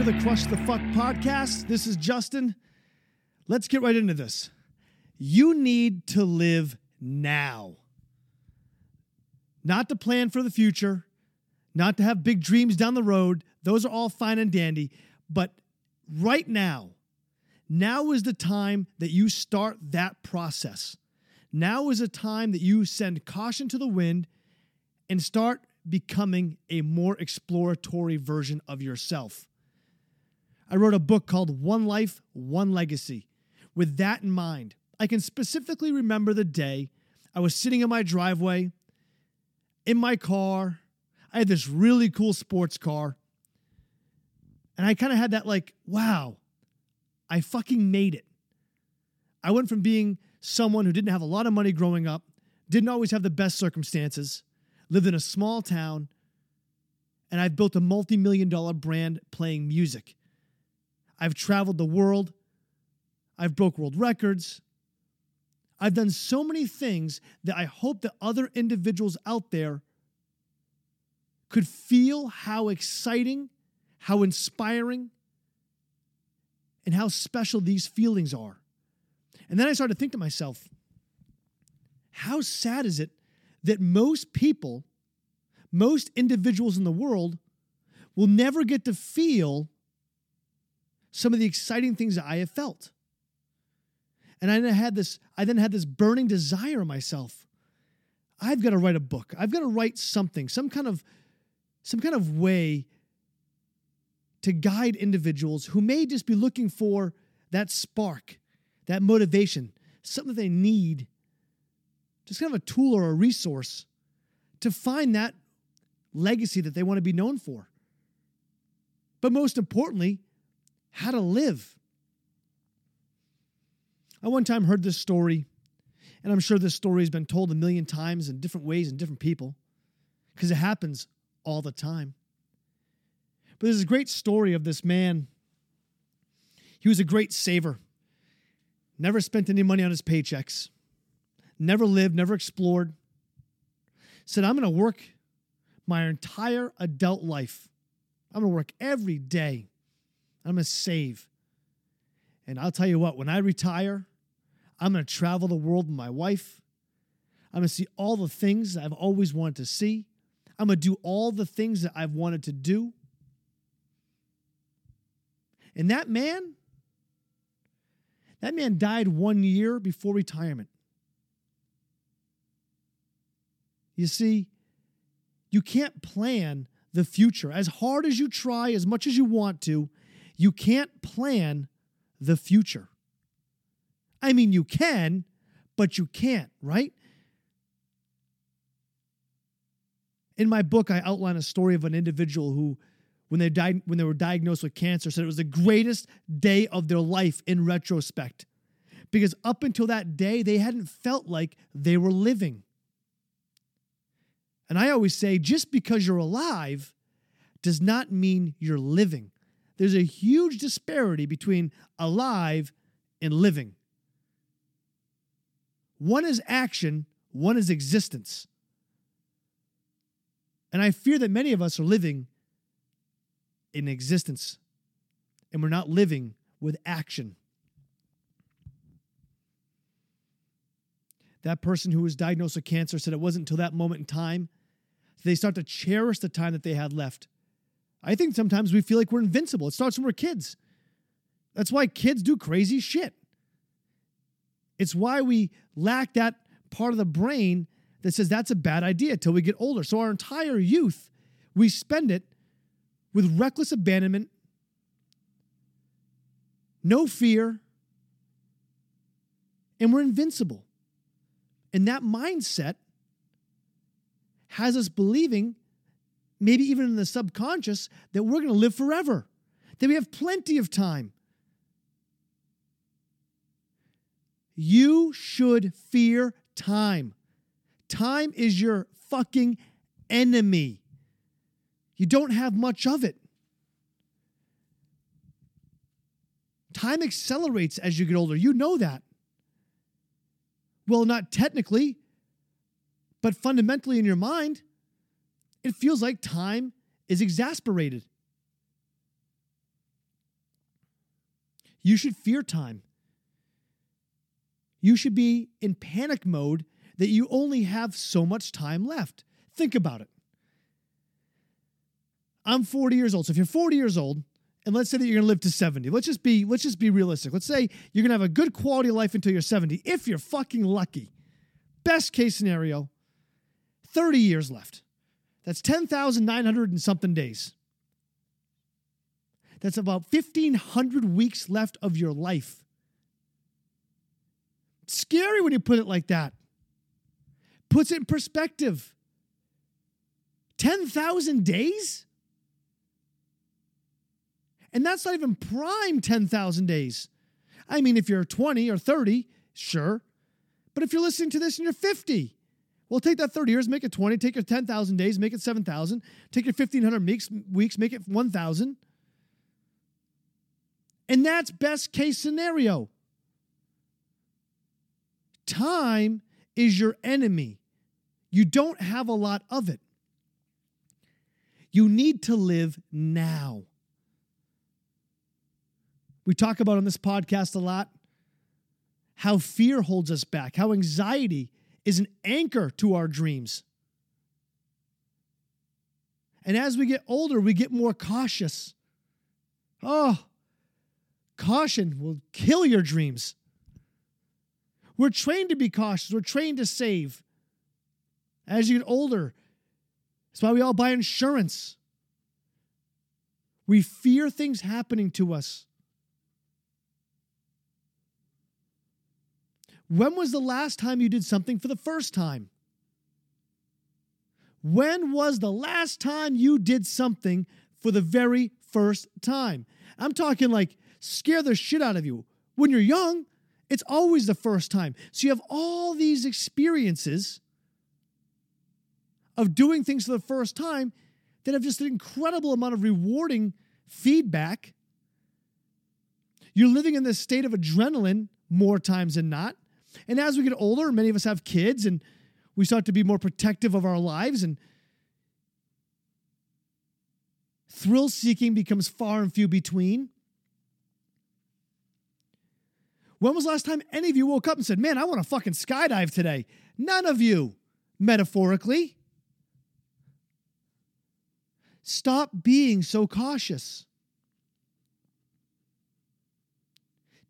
to the Crush the Fuck podcast. This is Justin. Let's get right into this. You need to live now. Not to plan for the future, not to have big dreams down the road. Those are all fine and dandy. But right now, now is the time that you start that process. Now is a time that you send caution to the wind and start becoming a more exploratory version of yourself. I wrote a book called One Life, One Legacy. With that in mind, I can specifically remember the day I was sitting in my driveway, in my car. I had this really cool sports car. And I kind of had that, like, wow, I fucking made it. I went from being someone who didn't have a lot of money growing up, didn't always have the best circumstances, lived in a small town, and I've built a multi million dollar brand playing music. I've traveled the world. I've broke world records. I've done so many things that I hope that other individuals out there could feel how exciting, how inspiring, and how special these feelings are. And then I started to think to myself, how sad is it that most people, most individuals in the world, will never get to feel some of the exciting things that I have felt. And I then had this, I then had this burning desire in myself. I've got to write a book. I've got to write something, some kind of, some kind of way to guide individuals who may just be looking for that spark, that motivation, something they need, just kind of a tool or a resource to find that legacy that they want to be known for. But most importantly, how to live. I one time heard this story, and I'm sure this story has been told a million times in different ways and different people, because it happens all the time. But there's a great story of this man. He was a great saver, never spent any money on his paychecks, never lived, never explored. Said, I'm going to work my entire adult life. I'm going to work every day. I'm going to save. And I'll tell you what, when I retire, I'm going to travel the world with my wife. I'm going to see all the things I've always wanted to see. I'm going to do all the things that I've wanted to do. And that man, that man died one year before retirement. You see, you can't plan the future. As hard as you try, as much as you want to, you can't plan the future. I mean, you can, but you can't, right? In my book, I outline a story of an individual who, when they died, when they were diagnosed with cancer, said it was the greatest day of their life in retrospect. Because up until that day, they hadn't felt like they were living. And I always say just because you're alive does not mean you're living. There's a huge disparity between alive and living. One is action, one is existence. And I fear that many of us are living in existence and we're not living with action. That person who was diagnosed with cancer said it wasn't until that moment in time that they start to cherish the time that they had left. I think sometimes we feel like we're invincible. It starts when we're kids. That's why kids do crazy shit. It's why we lack that part of the brain that says that's a bad idea till we get older. So our entire youth, we spend it with reckless abandonment, no fear, and we're invincible. And that mindset has us believing, maybe even in the subconscious, that we're going to live forever, that we have plenty of time. You should fear time. Time is your fucking enemy. You don't have much of it. Time accelerates as you get older. You know that. Well, not technically, but fundamentally in your mind, it feels like time is exasperated. you should fear time. You should be in panic mode that you only have so much time left. Think about it. I'm 40 years old. So if you're 40 years old, and let's say that you're going to live to 70. Let's just be let's just be realistic. Let's say you're going to have a good quality of life until you're 70 if you're fucking lucky. Best case scenario, 30 years left. That's 10,900 and something days. That's about 1,500 weeks left of your life. scary when you put it like that. Puts it in perspective. 10,000 days? And that's not even prime 10,000 days. I mean, if you're 20 or 30, sure. But if you're listening to this and you're 50, well, take that 30 years, make it 20, take your 10,000 days, make it 7,000, take your 1,500 weeks, weeks make it 1,000. And that's best case scenario. Time is your enemy. You don't have a lot of it. You need to live now. We talk about on this podcast a lot how fear holds us back, how anxiety is an anchor to our dreams. And as we get older, we get more cautious. Oh, caution will kill your dreams. We're trained to be cautious, we're trained to save. As you get older, that's why we all buy insurance. We fear things happening to us. When was the last time you did something for the first time? When was the last time you did something for the very first time? I'm talking like scare the shit out of you. When you're young, it's always the first time. So you have all these experiences of doing things for the first time that have just an incredible amount of rewarding feedback. You're living in this state of adrenaline more times than not. And as we get older, many of us have kids and we start to be more protective of our lives and thrill seeking becomes far and few between. When was the last time any of you woke up and said, Man, I want to fucking skydive today? None of you, metaphorically. Stop being so cautious.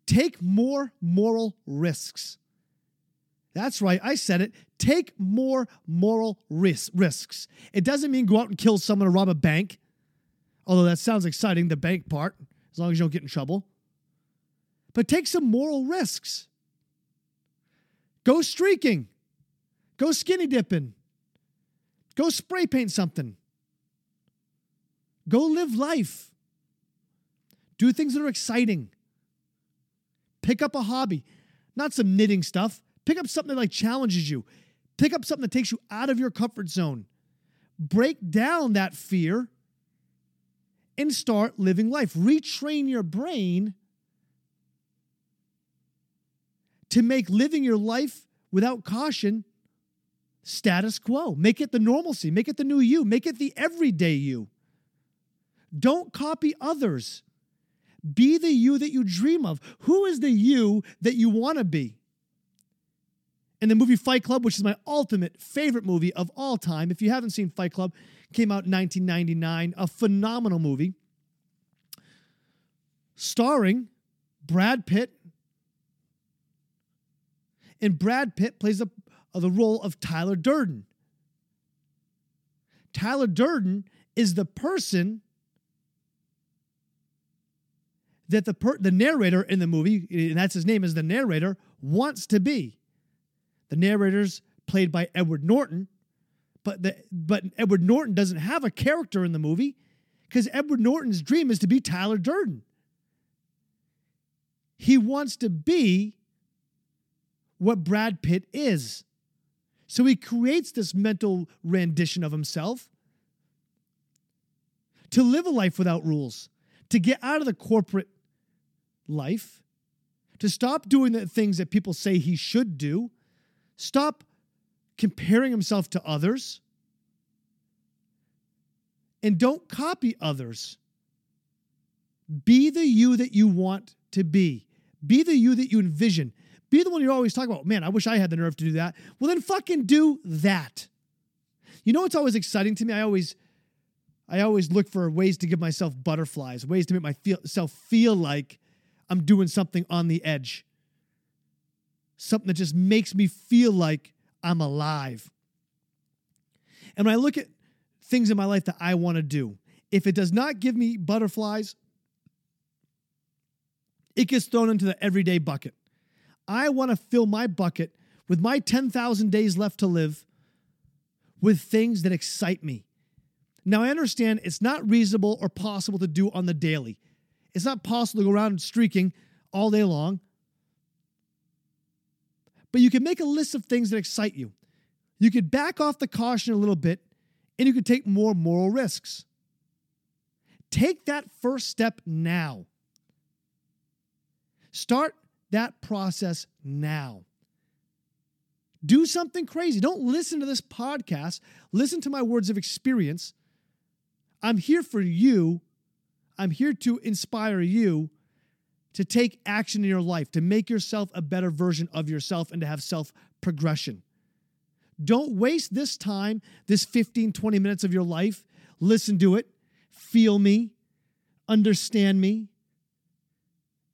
Take more moral risks. That's right. I said it. Take more moral risks. It doesn't mean go out and kill someone or rob a bank, although that sounds exciting, the bank part, as long as you don't get in trouble. But take some moral risks. Go streaking. Go skinny dipping. Go spray paint something. Go live life. Do things that are exciting. Pick up a hobby, not some knitting stuff. Pick up something that like challenges you. Pick up something that takes you out of your comfort zone. Break down that fear and start living life. Retrain your brain to make living your life without caution status quo. Make it the normalcy, make it the new you, make it the everyday you. Don't copy others. Be the you that you dream of. Who is the you that you want to be? In the movie Fight Club, which is my ultimate favorite movie of all time. If you haven't seen Fight Club, came out in 1999, a phenomenal movie starring Brad Pitt. And Brad Pitt plays a, uh, the role of Tyler Durden. Tyler Durden is the person that the per, the narrator in the movie, and that's his name, is the narrator wants to be. The narrator's played by Edward Norton, but the but Edward Norton doesn't have a character in the movie because Edward Norton's dream is to be Tyler Durden. He wants to be what Brad Pitt is. So he creates this mental rendition of himself to live a life without rules, to get out of the corporate life, to stop doing the things that people say he should do, stop comparing himself to others, and don't copy others. Be the you that you want to be. Be the you that you envision. Be the one you're always talking about. Man, I wish I had the nerve to do that. Well, then fucking do that. You know what's always exciting to me? I always I always look for ways to give myself butterflies, ways to make myself feel like I'm doing something on the edge. Something that just makes me feel like I'm alive. And when I look at things in my life that I want to do, if it does not give me butterflies, it gets thrown into the everyday bucket. I want to fill my bucket with my 10,000 days left to live with things that excite me. Now, I understand it's not reasonable or possible to do on the daily. It's not possible to go around streaking all day long. But you can make a list of things that excite you. You could back off the caution a little bit and you could take more moral risks. Take that first step now. Start that process now. Do something crazy. Don't listen to this podcast. Listen to my words of experience. I'm here for you. I'm here to inspire you to take action in your life, to make yourself a better version of yourself, and to have self progression. Don't waste this time, this 15, 20 minutes of your life. Listen to it, feel me, understand me,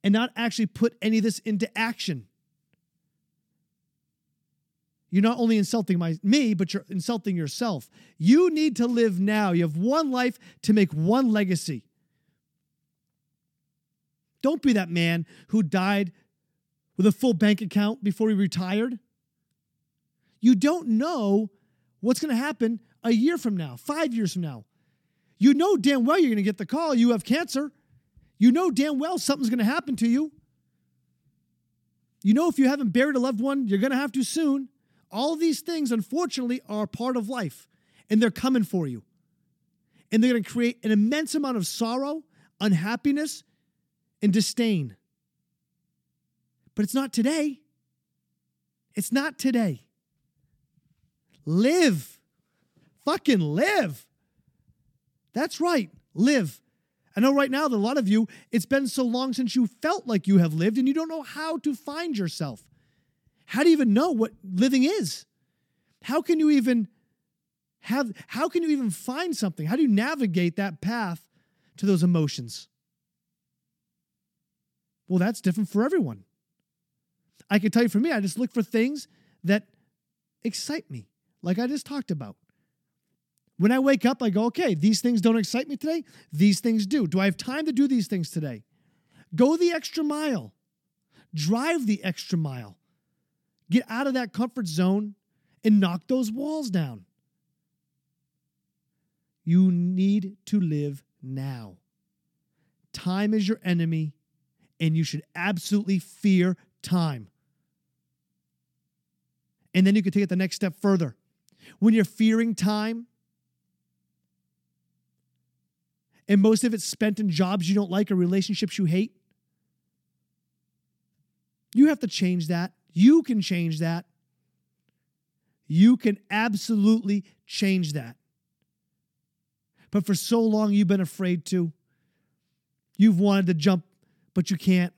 and not actually put any of this into action. You're not only insulting my, me, but you're insulting yourself. You need to live now. You have one life to make one legacy. Don't be that man who died with a full bank account before he retired. You don't know what's going to happen a year from now, five years from now. You know damn well you're going to get the call you have cancer. You know damn well something's going to happen to you. You know if you haven't buried a loved one, you're going to have to soon. All these things, unfortunately, are part of life and they're coming for you. And they're going to create an immense amount of sorrow, unhappiness, and disdain. But it's not today. It's not today. Live. Fucking live. That's right. Live. I know right now that a lot of you, it's been so long since you felt like you have lived and you don't know how to find yourself. How do you even know what living is? How can you even have how can you even find something? How do you navigate that path to those emotions? Well, that's different for everyone. I can tell you for me, I just look for things that excite me, like I just talked about. When I wake up, I go, okay, these things don't excite me today. These things do. Do I have time to do these things today? Go the extra mile. Drive the extra mile. Get out of that comfort zone and knock those walls down. You need to live now. Time is your enemy, and you should absolutely fear time. And then you can take it the next step further. When you're fearing time, and most of it's spent in jobs you don't like or relationships you hate, you have to change that. You can change that. You can absolutely change that. But for so long, you've been afraid to. You've wanted to jump, but you can't.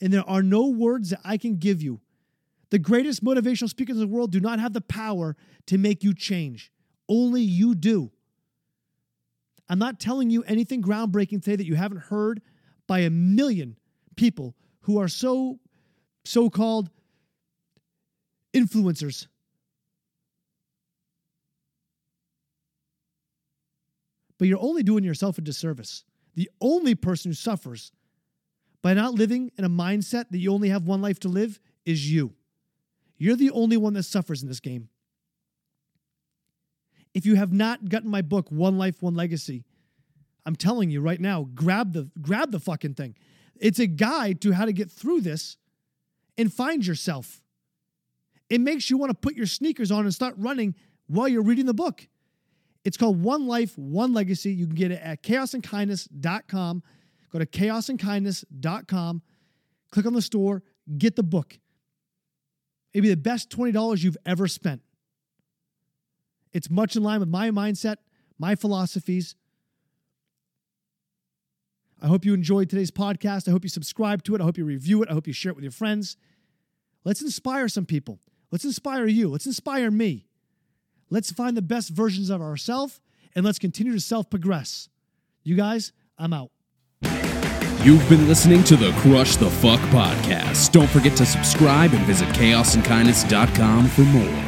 And there are no words that I can give you. The greatest motivational speakers in the world do not have the power to make you change. Only you do. I'm not telling you anything groundbreaking today that you haven't heard by a million people who are so so called influencers. But you're only doing yourself a disservice. The only person who suffers by not living in a mindset that you only have one life to live is you. You're the only one that suffers in this game. If you have not gotten my book, One Life, One Legacy, I'm telling you right now, grab the grab the fucking thing. It's a guide to how to get through this and find yourself. It makes you want to put your sneakers on and start running while you're reading the book. It's called One Life, One Legacy. You can get it at chaosandkindness.com. Go to chaosandkindness.com, click on the store, get the book. It'd be the best $20 you've ever spent. It's much in line with my mindset, my philosophies, I hope you enjoyed today's podcast. I hope you subscribe to it. I hope you review it. I hope you share it with your friends. Let's inspire some people. Let's inspire you. Let's inspire me. Let's find the best versions of ourselves and let's continue to self progress. You guys, I'm out. You've been listening to the Crush the Fuck podcast. Don't forget to subscribe and visit chaosandkindness.com for more.